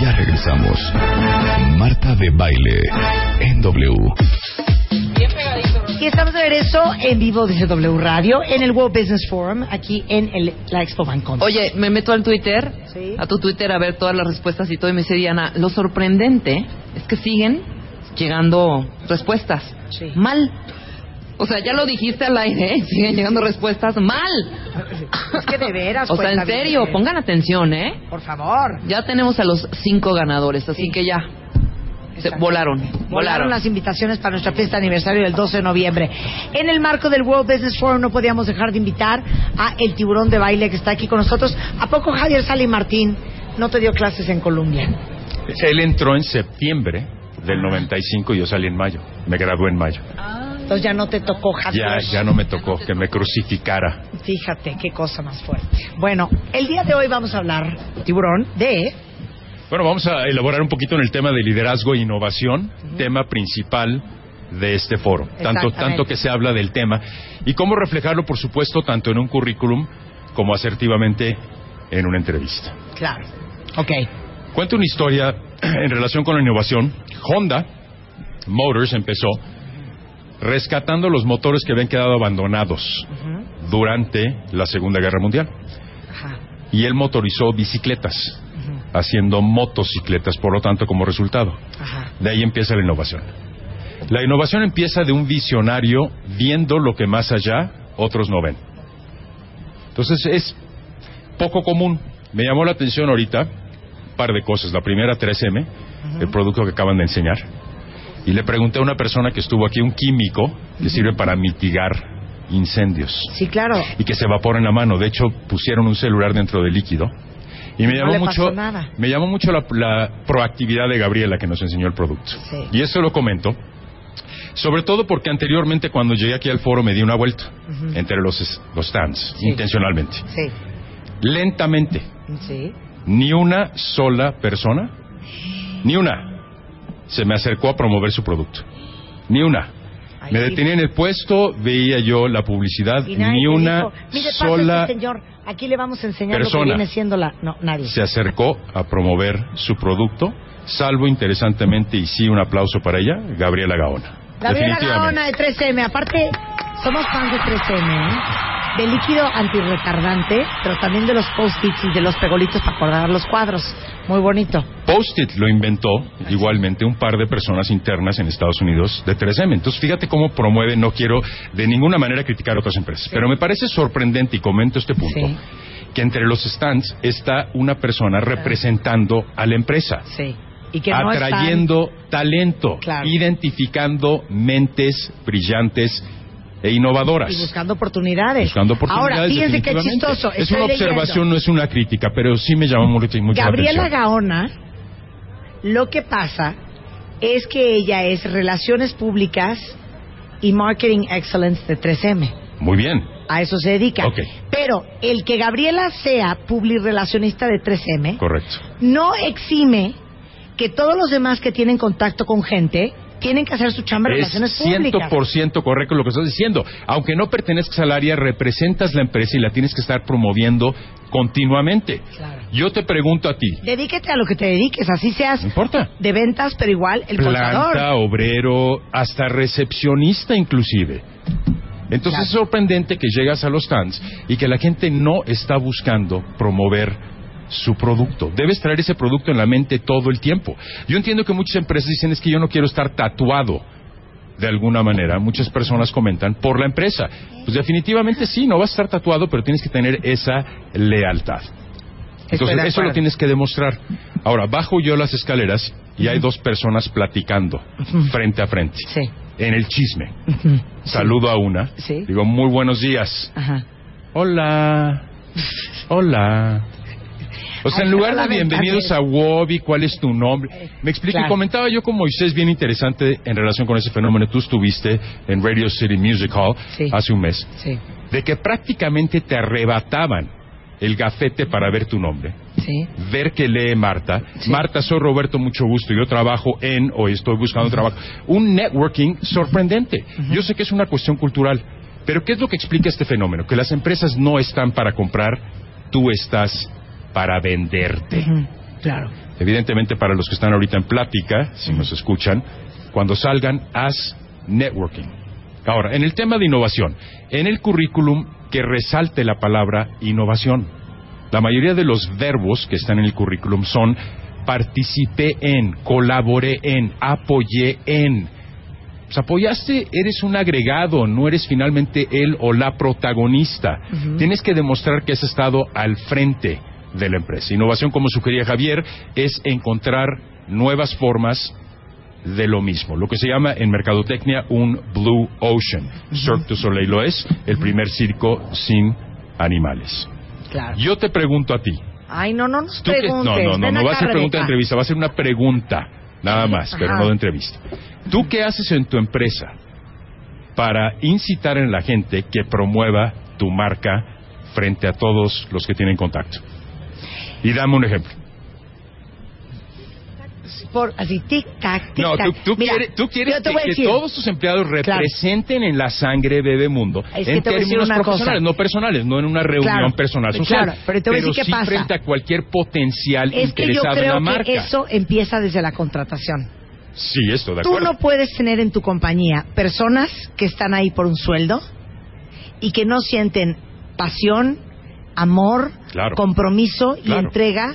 Ya regresamos. Marta de Baile en W. Y estamos de regreso en vivo desde W Radio en el World Business Forum aquí en el, la Expo Bancom. Oye, me meto al Twitter, Sí. a tu Twitter a ver todas las respuestas y todo y me dice Diana, lo sorprendente es que siguen llegando respuestas. Sí. Mal. O sea, ya lo dijiste al aire, ¿eh? siguen llegando respuestas mal. Es que de veras, O sea, en serio, pongan atención, ¿eh? Por favor. Ya tenemos a los cinco ganadores, así que ya. Se volaron, Volaron volaron. las invitaciones para nuestra fiesta de aniversario del 12 de noviembre. En el marco del World Business Forum no podíamos dejar de invitar a el tiburón de baile que está aquí con nosotros. ¿A poco Javier Sali Martín no te dio clases en Colombia? Él entró en septiembre del 95 y yo salí en mayo. Me gradué en mayo. Entonces ya no te tocó Ya, Javier. ya no me tocó que me crucificara. Fíjate qué cosa más fuerte. Bueno, el día de hoy vamos a hablar, tiburón, de Bueno, vamos a elaborar un poquito en el tema de liderazgo e innovación, tema principal de este foro. Tanto, tanto que se habla del tema y cómo reflejarlo, por supuesto, tanto en un currículum como asertivamente en una entrevista. Claro. Ok. Cuento una historia en relación con la innovación. Honda Motors empezó rescatando los motores que habían quedado abandonados durante la Segunda Guerra Mundial. Ajá. Y él motorizó bicicletas, haciendo motocicletas, por lo tanto, como resultado. Ajá. De ahí empieza la innovación. La innovación empieza de un visionario viendo lo que más allá otros no ven. Entonces es poco común. Me llamó la atención ahorita un par de cosas. La primera, 3M, el producto que acaban de enseñar. Y le pregunté a una persona que estuvo aquí, un químico, que sirve para mitigar incendios Sí, claro. y que se evapora en la mano. De hecho, pusieron un celular dentro del líquido. Y me No llamó le mucho, nada. me llamó mucho la, la proactividad de Gabriela que nos enseñó el producto. Sí. Y esto lo comento, sobre todo porque anteriormente cuando llegué aquí al foro me di una vuelta entre los, stands, Sí. intencionalmente. Sí. Lentamente, Sí. ni una sola persona, ni una, se me acercó a promover su producto. Ni una. Ay, Me sí. detenía en el puesto, veía yo la publicidad, Y ni una dijo, sola señor, aquí le vamos a enseñar lo persona. que viene siendo la... No, nadie. se acercó a promover su producto, salvo interesantemente, y sí un aplauso para ella, Gabriela Gaona. Gabriela. Gaona de 3M. Aparte, somos fans de 3M, ¿eh? De líquido antirretardante, pero también de los post-its y de los pegolitos para acordar los cuadros. Muy bonito. Post-it lo inventó igualmente un par de personas internas en Estados Unidos de 3M. Entonces, fíjate cómo promueve, no quiero de ninguna manera criticar a otras empresas, pero me parece sorprendente, y comento este punto, Sí. que entre los stands está una persona representando a la empresa. Sí. Y que no están- atrayendo talento, Claro. identificando mentes brillantes e innovadoras. Y buscando oportunidades. Buscando oportunidades. Ahora, fíjense qué chistoso. Es una leyendo. observación, no es una crítica, pero sí me llamó mucho, mucho la Gabriela atención. Gaona, lo que pasa es que ella es Relaciones Públicas y Marketing Excellence de 3M. Muy bien. A eso se dedica. Pero el que Gabriela sea publirelacionista de 3M Correcto. no exime que todos los demás que tienen contacto con gente tienen que hacer su chamba de Es relaciones públicas. 100% correcto lo que estás diciendo. Aunque no pertenezcas al área, representas la empresa y la tienes que estar promoviendo continuamente. Claro. Yo te pregunto a ti, Dedíquete a lo que te dediques, así seas no importa. de ventas, pero igual el contador. planta, obrero, hasta recepcionista inclusive. Entonces Claro. es sorprendente que llegas a los stands y que la gente no está buscando promover su producto. Debes traer ese producto en la mente todo el tiempo. Yo entiendo que muchas empresas dicen es que yo no quiero estar tatuado de alguna manera. Muchas personas comentan por la empresa. Pues definitivamente sí, no vas a estar tatuado, pero tienes que tener esa lealtad. Entonces, eso lo tienes que demostrar. Ahora, bajo yo las escaleras y hay dos personas platicando frente a frente. Sí. En el chisme. Saludo a una. Sí. Digo, muy buenos días. Ajá. Hola. Hola. O sea, en lugar de bienvenidos a Wobby, ¿cuál es tu nombre? Me explico, Claro. comentaba yo con Moisés bien interesante en relación con ese fenómeno. Tú estuviste en Radio City Music Hall Sí. hace un mes. Sí. De que prácticamente te arrebataban el gafete para ver tu nombre Sí. ver que lee Marta. Sí. Marta, soy Roberto, mucho gusto. Yo trabajo en o estoy buscando trabajo. Un networking sorprendente. Yo sé que es una cuestión cultural, pero ¿qué es lo que explica este fenómeno? Que las empresas no están para comprar, tú estás para venderte. Claro. Evidentemente, para los que están ahorita en plática, si nos escuchan, cuando salgan, haz networking. Ahora, en el tema de innovación, en el currículum que resalte la palabra innovación. La mayoría de los verbos que están en el currículum son participé en, colaboré en, apoyé en. Pues apoyaste, eres un agregado, no eres finalmente él o la protagonista. Tienes que demostrar que has estado al frente de la empresa. Innovación, como sugería Javier, es encontrar nuevas formas de lo mismo, lo que se llama en mercadotecnia un blue ocean. Cirque du Soleil lo es, el primer circo sin animales. Claro. Yo te pregunto a ti. Ay, no, no nos ¿tú qué- preguntes. no, no, no, no va a ser pregunta de entrevista, va a ser una pregunta, nada más, pero no de entrevista. ¿Tú qué haces en tu empresa para incitar en la gente que promueva tu marca frente a todos los que tienen contacto? Y dame un ejemplo. Por, así, tic-tac, tic-tac. No, tú, tú Mira, quieres, tú quieres que, que todos tus empleados representen en la sangre Bebemundo Es que en términos cosa. profesionales, no personales, no en una reunión Claro, personal social. claro, pero te voy a decir qué sí pasa. frente a cualquier potencial Es que yo interesado en creo la que marca. eso empieza desde la contratación. Sí, esto, de Tú acuerdo. no puedes tener en tu compañía personas que están ahí por un sueldo y que no sienten pasión, amor, Claro. compromiso y Claro. entrega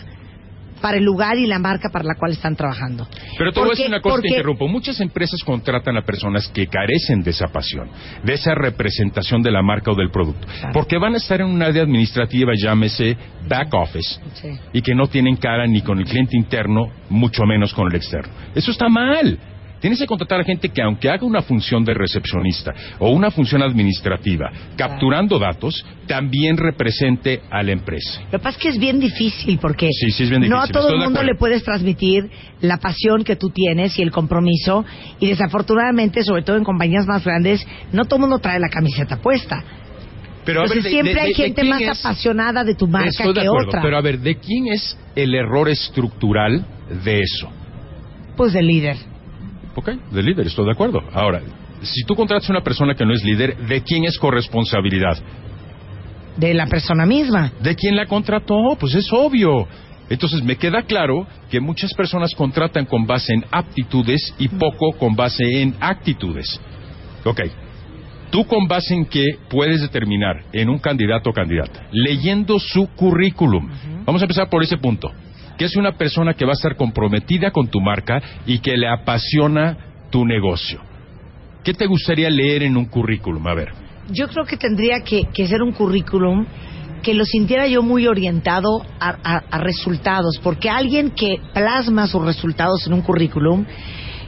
para el lugar y la marca para la cual están trabajando. Pero te voy a Porque- decir una cosa, porque- te interrumpo. Muchas empresas contratan a personas que carecen de esa pasión, de esa representación de la marca o del producto. Claro. Porque van a estar en un área administrativa, llámese back office, Sí. y que no tienen cara ni con el cliente interno, mucho menos con el externo. Eso está mal. Tienes que contratar a gente que aunque haga una función de recepcionista o una función administrativa, capturando datos, también represente a la empresa. Lo que pasa es que es bien difícil porque Sí, sí es bien no a todo estoy el mundo le puedes transmitir la pasión que tú tienes y el compromiso y desafortunadamente, sobre todo en compañías más grandes, no todo el mundo trae la camiseta puesta. Pero a Entonces ver, siempre de- hay de- gente más es- apasionada de tu marca Estoy de que acuerdo, otra. pero a ver, ¿de quién es el error estructural de eso? Pues del líder. Ok, del líder, estoy de acuerdo. Ahora, si tú contratas a una persona que no es líder, ¿de quién es corresponsabilidad? De la persona misma. ¿De quién la contrató? Pues es obvio. Entonces me queda claro que muchas personas contratan con base en aptitudes y poco con base en actitudes. Ok. Tú con base en qué puedes determinar en un candidato o candidata, leyendo su currículum. Vamos a empezar por ese punto. Que es una persona que va a estar comprometida con tu marca y que le apasiona tu negocio. ¿Qué te gustaría leer en un currículum? A ver. Yo creo que tendría que, que ser un currículum que lo sintiera yo muy orientado a, a- a resultados, porque alguien que plasma sus resultados en un currículum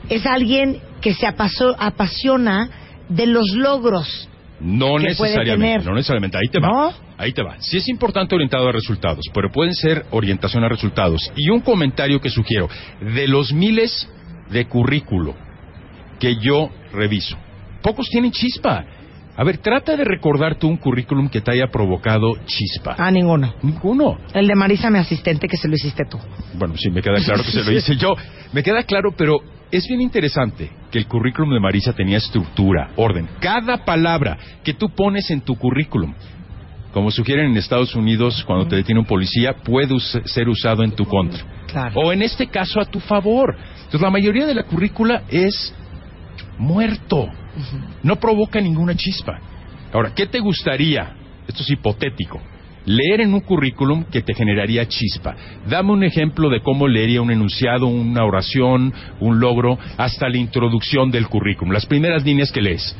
es alguien que se apaso- apasiona de los logros. No que puede necesariamente, tener. no necesariamente. Ahí te va. ¿No? Ahí te va. Sí es importante orientado a resultados, pero pueden ser orientación a resultados. Y un comentario que sugiero, de los miles de currículo que yo reviso, pocos tienen chispa. A ver, trata de recordar tú un currículum que te haya provocado chispa. Ah, ninguno. Ninguno. El de Marisa, mi asistente, que se lo hiciste tú. Bueno, sí, me queda claro que se lo hice yo. Me queda claro, pero es bien interesante que el currículum de Marisa tenía estructura, orden. Cada palabra que tú pones en tu currículum, como sugieren en Estados Unidos cuando te detiene un policía, puede us- ser usado en tu contra. Claro. O en este caso a tu favor. Entonces la mayoría de la currícula es muerto. No provoca ninguna chispa. Ahora, ¿qué te gustaría? Esto es hipotético. Leer en un currículum que te generaría chispa. Dame un ejemplo de cómo leería un enunciado, una oración, un logro, hasta la introducción del currículum. Las primeras líneas que lees.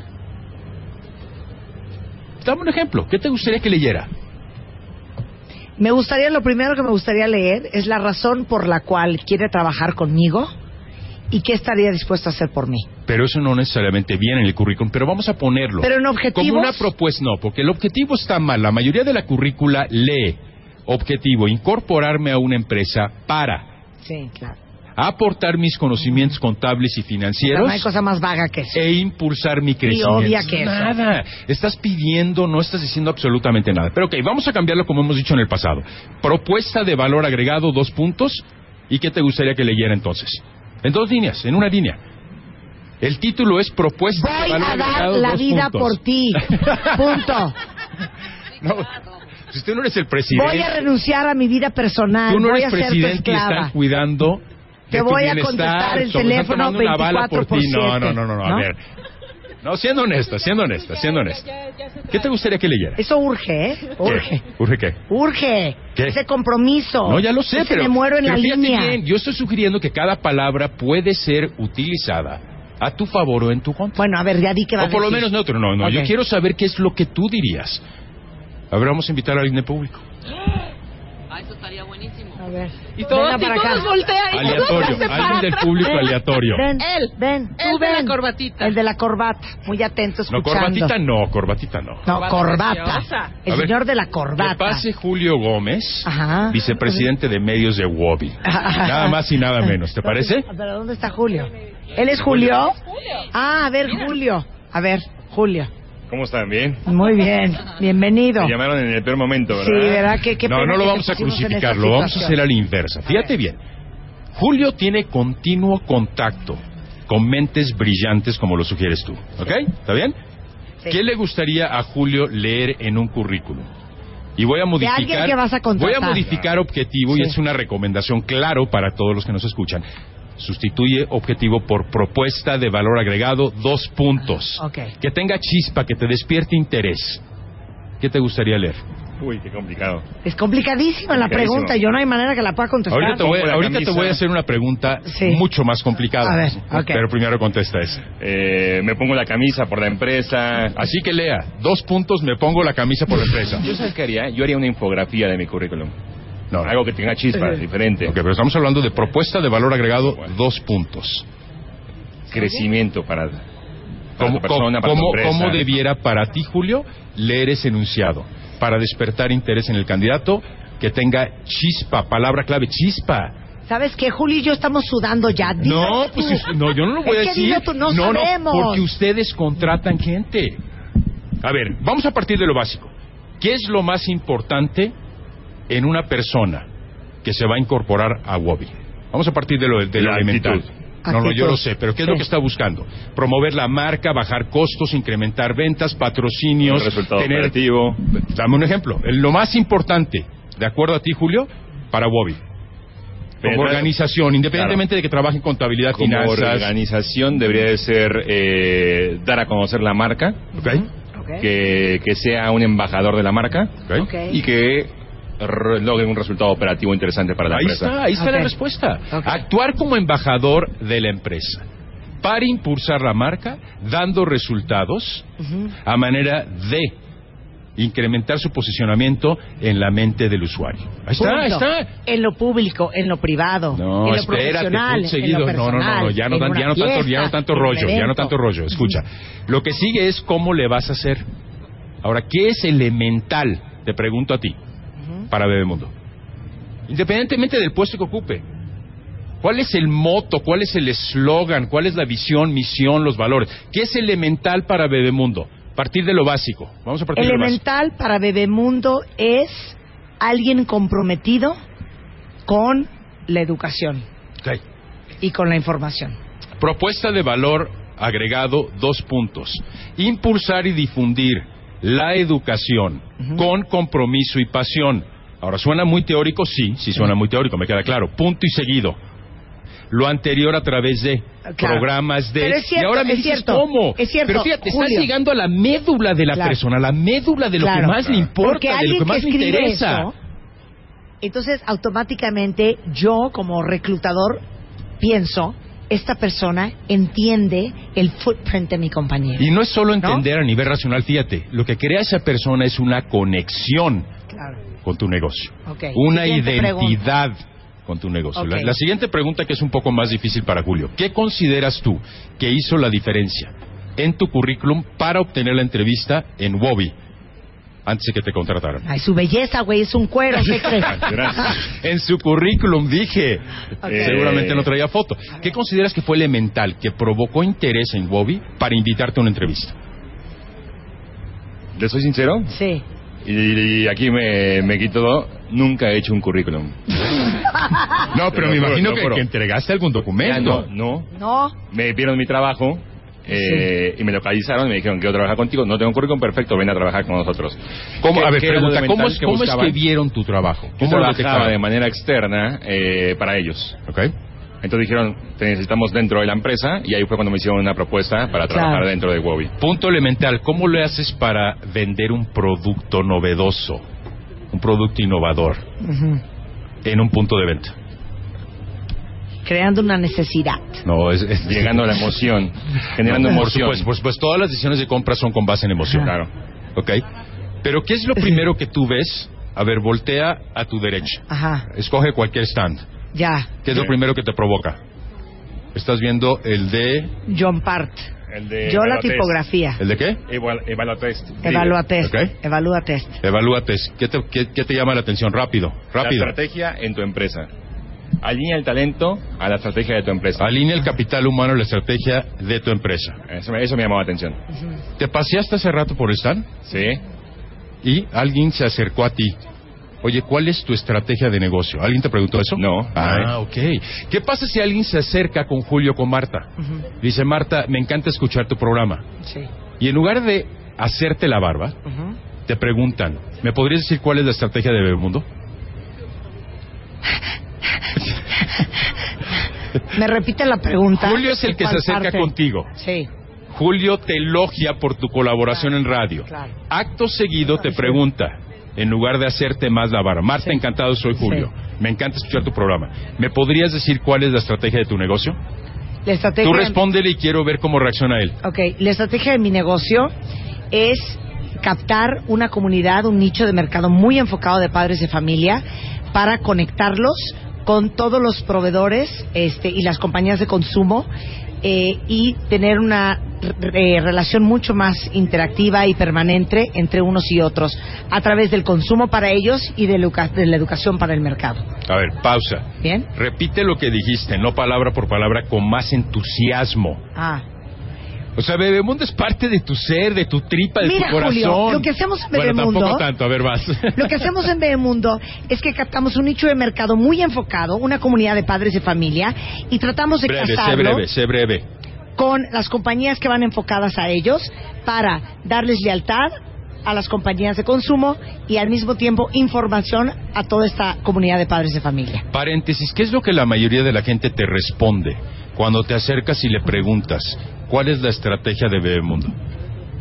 Dame un ejemplo. ¿Qué te gustaría que leyera? Me gustaría, lo primero que me gustaría leer es la razón por la cual quiere trabajar conmigo y qué estaría dispuesto a hacer por mí. Pero eso no necesariamente viene en el currículum, pero vamos a ponerlo. Pero en objetivos. Como una propuesta, no, porque el objetivo está mal. La mayoría de la currícula lee objetivo, incorporarme a una empresa para Sí, claro. Aportar mis conocimientos contables y financieros no hay cosa más vaga que eso. e impulsar mi crecimiento. obvia que eso. Nada. Estás pidiendo, no estás diciendo absolutamente nada. Pero ok, vamos a cambiarlo como hemos dicho en el pasado. Propuesta de valor agregado, dos puntos. ¿Y qué te gustaría que leyera entonces? En dos líneas, en una línea. El título es Propuesta de Voy valor a dar agregado, la dos vida puntos. por ti. Punto. No, Si tú no eres el presidente. Voy a renunciar a mi vida personal. Tú no voy eres a presidente y están cuidando. Te voy a contestar el teléfono tomando una bala 24 por ti. No, no, 7, no, no, a ver. No, siendo honesta, siendo honesta, siendo honesta. ¿Qué te gustaría que leyera? Eso urge, ¿eh? Urge. ¿Qué? ¿Urge qué? Urge. ¿Qué? Ese compromiso. No, ya lo sé, pero. me muero en la línea. bien, yo estoy sugiriendo que cada palabra puede ser utilizada a tu favor o en tu contra. Bueno, a ver, ya di que va o por a lo menos neutro. No, no, yo quiero saber qué es lo que tú dirías. A ver, vamos a invitar a alguien de público. Ah, eso estaría buenísimo. A ver. Y todos, y todos voltean. y todos Aleatorio, paran alguien del público Ven, aleatorio. Ven, Él. ven, El tú de la ven. corbatita. El de la corbata. Muy atento, No, escuchando. corbatita no, corbatita no. No, Corbata. El ver, señor de la Que corbata. pase Julio Gómez, Ajá. vicepresidente de medios de Wobby. Nada más y nada menos, ¿te parece? ¿Pero dónde está Julio? ¿Él es Julio? Ah, a ver, Julio. A ver, Julio. ¿Cómo están? ¿Bien? Muy bien. Bienvenido. Me llamaron en el peor momento, ¿verdad? Sí, ¿verdad? Qué, qué no, no lo vamos a crucificar, lo vamos a hacer a la inversa. Fíjate bien. Julio tiene continuo contacto con mentes brillantes como lo sugieres tú. ¿Ok? ¿Está bien? Sí. ¿Qué le gustaría a Julio leer en un currículum? Y voy a modificar. que vas a. Voy a modificar objetivo y es una recomendación claro para todos los que nos escuchan. Sustituye objetivo por propuesta de valor agregado, dos puntos. Que tenga chispa, que te despierte interés. ¿Qué te gustaría leer? Uy, qué complicado. Es complicadísima la pregunta. Yo no hay manera que la pueda contestar. Ahorita te voy, ahorita te a hacer una pregunta Sí. mucho más complicada. A ver, ok. Pero primero contesta esa. Eh, me pongo la camisa por la empresa. Así que lea, dos puntos, me pongo la camisa por la empresa. Yo sabes qué haría? Yo haría una infografía de mi currículum. No, Algo que tenga chispa, diferente. Ok, pero estamos hablando de propuesta de valor agregado, dos puntos. Crecimiento para, para ¿Cómo, tu persona, para tu cómo- cómo debiera para ti, Julio, leer ese enunciado? Para despertar interés en el candidato, que tenga chispa, palabra clave, chispa. ¿Sabes qué? Julio y yo estamos sudando ya. No, tú. pues no, yo no lo voy Es a que decir. tú, no, no, sabemos. porque ustedes contratan gente. A ver, vamos a partir de lo básico. ¿Qué es lo más importante en una persona que se va a incorporar a Wobby? Vamos a partir de lo, de lo elemental. No, no, yo lo sé, pero ¿qué es Sí. lo que está buscando? Promover la marca, bajar costos, incrementar ventas, patrocinios, resultado tener... operativo. Dame un ejemplo. El- Lo más importante, de acuerdo a ti, Julio, para Wobby. Como organización, independientemente de que trabaje en contabilidad, Como finanzas... organización debería de ser eh, dar a conocer la marca, ¿ok? Ok. que, que sea un embajador de la marca ¿ok? Ok. y que re- logre un resultado operativo interesante para la Ahí empresa. está, ahí está la respuesta. Actuar como embajador de la empresa para impulsar la marca, dando resultados a manera de incrementar su posicionamiento en la mente del usuario. Ahí está, ahí está. En lo público, en lo privado, No, en lo espérate, profesional, seguido. en lo no, no, no, personal, no, ya no, ya tanto, ya no tanto rollo, ya no tanto rollo. Escucha, lo que sigue es cómo le vas a hacer. Ahora, ¿qué es elemental? Te pregunto a ti, para Bebemundo. Independientemente del puesto que ocupe. ¿Cuál es el moto? ¿Cuál es el eslogan? ¿Cuál es la visión, misión, los valores? ¿Qué es elemental para Bebemundo? Partir de lo básico. Vamos a partir de lo básico. Elemental para Bebemundo es alguien comprometido con la educación y con la información. Propuesta de valor agregado, dos puntos. Impulsar y difundir la educación con compromiso y pasión. Ahora, ¿suena muy teórico? Sí, sí suena muy teórico, me queda claro. Punto y seguido. Lo anterior a través de Claro. programas de... Pero es cierto, y ahora me es dices cierto, cómo. es cierto, Pero fíjate, Julio. estás llegando a la médula de la Claro. persona, a la médula de lo Claro. que más le importa, de lo que más que le interesa. eso, entonces automáticamente yo como reclutador pienso, esta persona entiende el footprint de mi compañero. Y no es solo ¿No? entender a nivel racional, fíjate, lo que crea esa persona es una conexión Claro. Con tu negocio. Una Siguiente identidad con tu negocio. La, la siguiente pregunta que es un poco más difícil para Julio. ¿Qué consideras tú que hizo la diferencia en tu currículum para obtener la entrevista en Wobby antes de que te contrataran? Ay, su belleza, güey, es un cuero, ¿qué crees? Gracias. En su currículum dije, Ok. seguramente no traía foto. ¿Qué consideras que fue elemental, que provocó interés en Wobby para invitarte a una entrevista? ¿Le soy sincero? Sí. Y, y aquí me, me quito, nunca he hecho un currículum. No, pero me imagino que, que entregaste algún documento. no, no. No. Me dieron mi trabajo, eh, y me localizaron y me dijeron, quiero trabajar contigo, no tengo currículum perfecto, ven a trabajar con nosotros. ¿Cómo, ¿Qué- a ver, pregunta, ¿cómo, es, que cómo es que vieron tu trabajo? Yo ¿Cómo lo trabajaba de manera externa eh, para ellos. Ok. Entonces dijeron, te necesitamos dentro de la empresa y ahí fue cuando me hicieron una propuesta para trabajar Claro. dentro de Wobi. Punto elemental, ¿cómo le haces para vender un producto novedoso, un producto innovador Ujú. en un punto de venta? Creando una necesidad. No, es, es- Llegando a la emoción, generando No, por emoción. supuesto, por supuesto, todas las decisiones de compra son con base en emoción. Claro. ¿Ok? Pero ¿qué es lo primero que tú ves? A ver, voltea a tu derecha. Ajá, Escoge cualquier stand. Ya. ¿Qué es lo primero que te provoca? Estás viendo el de... John Part. El de Yo la tipografía. ¿El de qué? Eval- Evalua Test. Evalúa test. Evalúa test. ¿Qué te, qué, qué te llama la atención? Rápido, rápido. La estrategia en tu empresa. Alinea el talento a la estrategia de tu empresa. Alinea el capital humano a la estrategia de tu empresa. Eso, me- eso me llamó la atención. ¿Te paseaste hace rato por el stand? Sí. Y alguien se acercó a ti. Oye, ¿cuál es tu estrategia de negocio? ¿Alguien te preguntó eso? No. Ah, ok. ¿Qué pasa si alguien se acerca con Julio o con Marta? Dice, Marta, me encanta escuchar tu programa. Sí. Y en lugar de hacerte la barba, te preguntan, ¿me podrías decir cuál es la estrategia de Bebemundo? Me repite la pregunta. Julio es el que se ¿Cuál acerca parte? contigo. Sí. Julio te elogia por tu colaboración en radio. claro. Acto seguido te pregunta, en lugar de hacerte más la barba, Marta, Sí. encantado soy Julio. Me encanta escuchar tu programa. ¿Me podrías decir cuál es la estrategia de tu negocio? La estrategia. Tú respóndele y quiero ver cómo reacciona él. Ok, la estrategia de mi negocio es captar una comunidad, un nicho de mercado muy enfocado de padres de familia para conectarlos con todos los proveedores este, y las compañías de consumo eh, y tener una eh, relación mucho más interactiva y permanente entre unos y otros a través del consumo para ellos y de, de la educación para el mercado. A ver, pausa. ¿Bien? Repite lo que dijiste, no palabra por palabra, con más entusiasmo. Ah, O sea, Bebemundo es parte de tu ser, de tu tripa, de Mira, tu corazón. Julio, lo que hacemos en Bueno, Bebemundo- tampoco tanto, a ver, vas. Lo que hacemos en Bebemundo es que captamos un nicho de mercado muy enfocado, una comunidad de padres de familia, y tratamos de breve, sé casarlo breve, sé breve. con las compañías que van enfocadas a ellos para darles lealtad a las compañías de consumo y al mismo tiempo información a toda esta comunidad de padres de familia. Paréntesis, ¿qué es lo que la mayoría de la gente te responde cuando te acercas y le preguntas cuál es la estrategia de Bebemundo?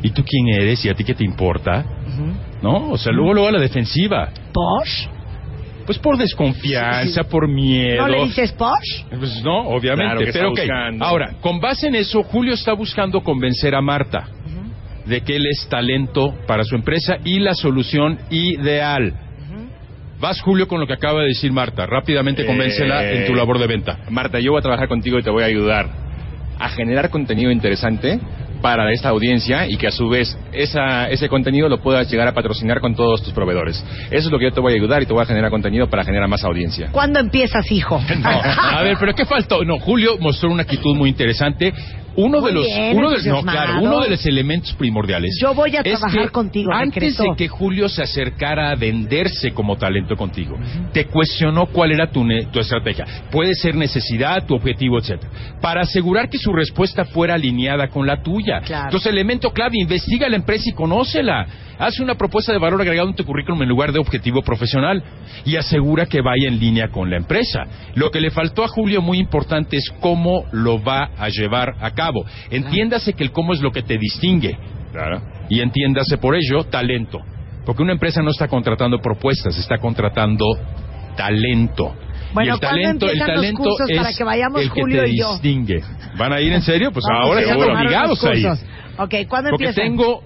¿Y tú quién eres y a ti qué te importa? ¿No? O sea, luego luego a la defensiva. ¿Posh? Pues por desconfianza, por miedo. ¿No le dices Posh? Pues no, obviamente. Claro, ¿qué pero está ok. buscando? Ahora, con base en eso, Julio está buscando convencer a Marta de que él es talento para su empresa y la solución ideal. Vas, Julio, con lo que acaba de decir Marta. Rápidamente convéncela Eh, en tu labor de venta. Marta, yo voy a trabajar contigo y te voy a ayudar a generar contenido interesante para esta audiencia y que a su vez esa, ese contenido lo puedas llegar a patrocinar con todos tus proveedores. Eso es lo que yo te voy a ayudar y te voy a generar contenido para generar más audiencia. ¿Cuándo empiezas, hijo? No, a ver, pero ¿qué faltó? No, Julio mostró una actitud muy interesante. Uno Muy de los, bien, uno de, no, claro, uno de los elementos primordiales. Yo voy a es trabajar que contigo, Antes decretó. de que Julio se acercara a venderse como talento contigo, te cuestionó cuál era tu, tu estrategia. Puede ser necesidad, tu objetivo, etcétera, para asegurar que su respuesta fuera alineada con la tuya. Claro. Entonces, elemento clave, investiga la empresa y conócela. Haz una propuesta de valor agregado en tu currículum en lugar de objetivo profesional y asegura que vaya en línea con la empresa. Lo que le faltó a Julio muy importante es cómo lo va a llevar a cabo. Entiéndase que el cómo es lo que te distingue Claro. y entiéndase por ello talento. Porque una empresa no está contratando propuestas, está contratando talento. Bueno, y el ¿cuándo talento, el empiezan los talento cursos es para que vayamos el que Julio te y yo? distingue. ¿Van a ir en serio? Pues Vamos ahora a ir a están tomar obligados unos a ir. cursos. Ok, ¿cuándo Porque empiezan? tengo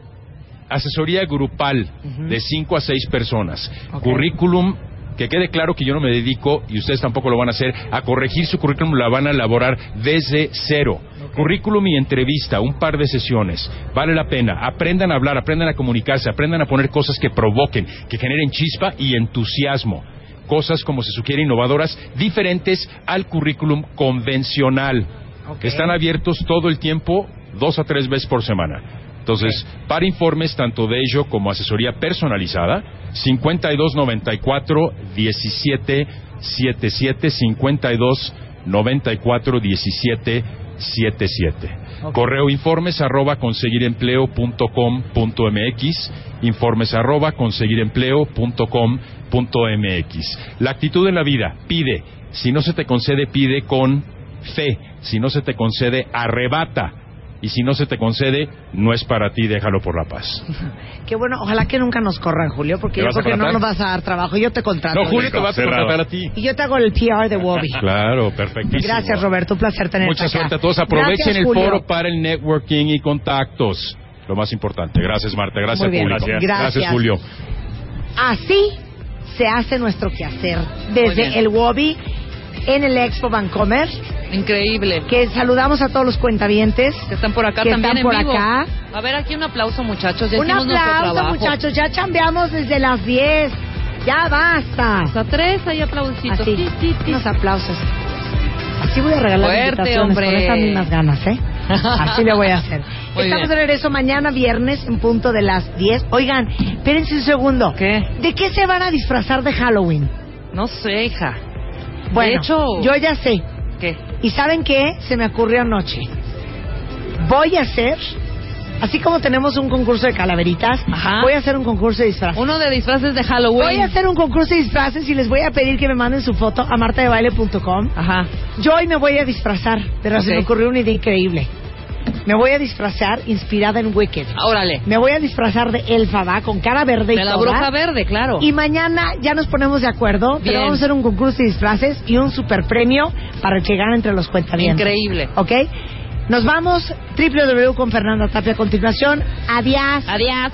asesoría grupal Ujú. de 5 a 6 personas. Ok. Currículum, que quede claro que yo no me dedico, y ustedes tampoco lo van a hacer, a corregir su currículum, la van a elaborar desde cero. Currículum y entrevista, un par de sesiones. Vale la pena. Aprendan a hablar, aprendan a comunicarse, aprendan a poner cosas que provoquen, que generen chispa y entusiasmo. Cosas, como se sugiere, innovadoras, diferentes al currículum convencional. Ok. Están abiertos todo el tiempo, dos a tres veces por semana. Entonces, para informes tanto de ello como asesoría personalizada, 5294 1777 5294 1777. Ok. Correo informes arroba conseguirempleo.com.mx, informes arroba conseguirempleo.com.mx. La actitud en la vida, pide. Si no se te concede, pide con fe. Si no se te concede, arrebata. Y si no se te concede, no es para ti, déjalo por la paz. Qué bueno, ojalá que nunca nos corran, Julio, porque ¿Te yo creo que no nos vas a dar trabajo. Yo te contrato. No, Julio te vas a contratar a ti. Y yo te hago el PR de Wobby. Claro, perfectísimo. Gracias, Roberto. Un placer tenerte Mucha acá. suerte a todos. Aprovechen Gracias, el Julio. foro para el networking y contactos. Lo más importante. Gracias, Marta. Gracias Muy al bien. público. Gracias. Gracias. Julio. Así se hace nuestro quehacer desde el Wobby en el Expo Vancomer, Increíble. que saludamos a todos los cuentavientes. Que están por acá que también están por en vivo. acá. A ver, aquí un aplauso, muchachos. Ya Un aplauso, muchachos. Ya chambeamos desde las 10. Ya basta. Hasta tres hay aplausitos. Así, Sí, sí, sí. unos aplausos. Así voy a regalar Fuerte, hombre. con esas mismas ganas, ¿eh? Así le voy a hacer. Muy Estamos bien. de regreso mañana viernes en punto de las 10. Oigan, espérense un segundo. ¿Qué? ¿De qué se van a disfrazar de Halloween? No sé, hija. Bueno, de hecho... yo ya sé. ¿Qué? ¿Y saben qué? Se me ocurrió anoche. Voy a hacer, así como tenemos un concurso de calaveritas, Ajá. voy a hacer un concurso de disfraces. Uno de disfraces de Halloween. Voy a hacer un concurso de disfraces y les voy a pedir que me manden su foto a martadebaile.com. Ajá. Yo hoy me voy a disfrazar, pero se Ok. me ocurrió una idea increíble. Me voy a disfrazar inspirada en Wicked. Órale. Me voy a disfrazar de Elfaba con cara verde y De la toda. bruja verde, claro. Y mañana ya nos ponemos de acuerdo, Bien. pero vamos a hacer un concurso de disfraces y un super premio para el que gane entre los cuentavientes. Increíble. ¿Ok? Nos vamos, www con Fernanda Tapia a continuación. Adiós. Adiós.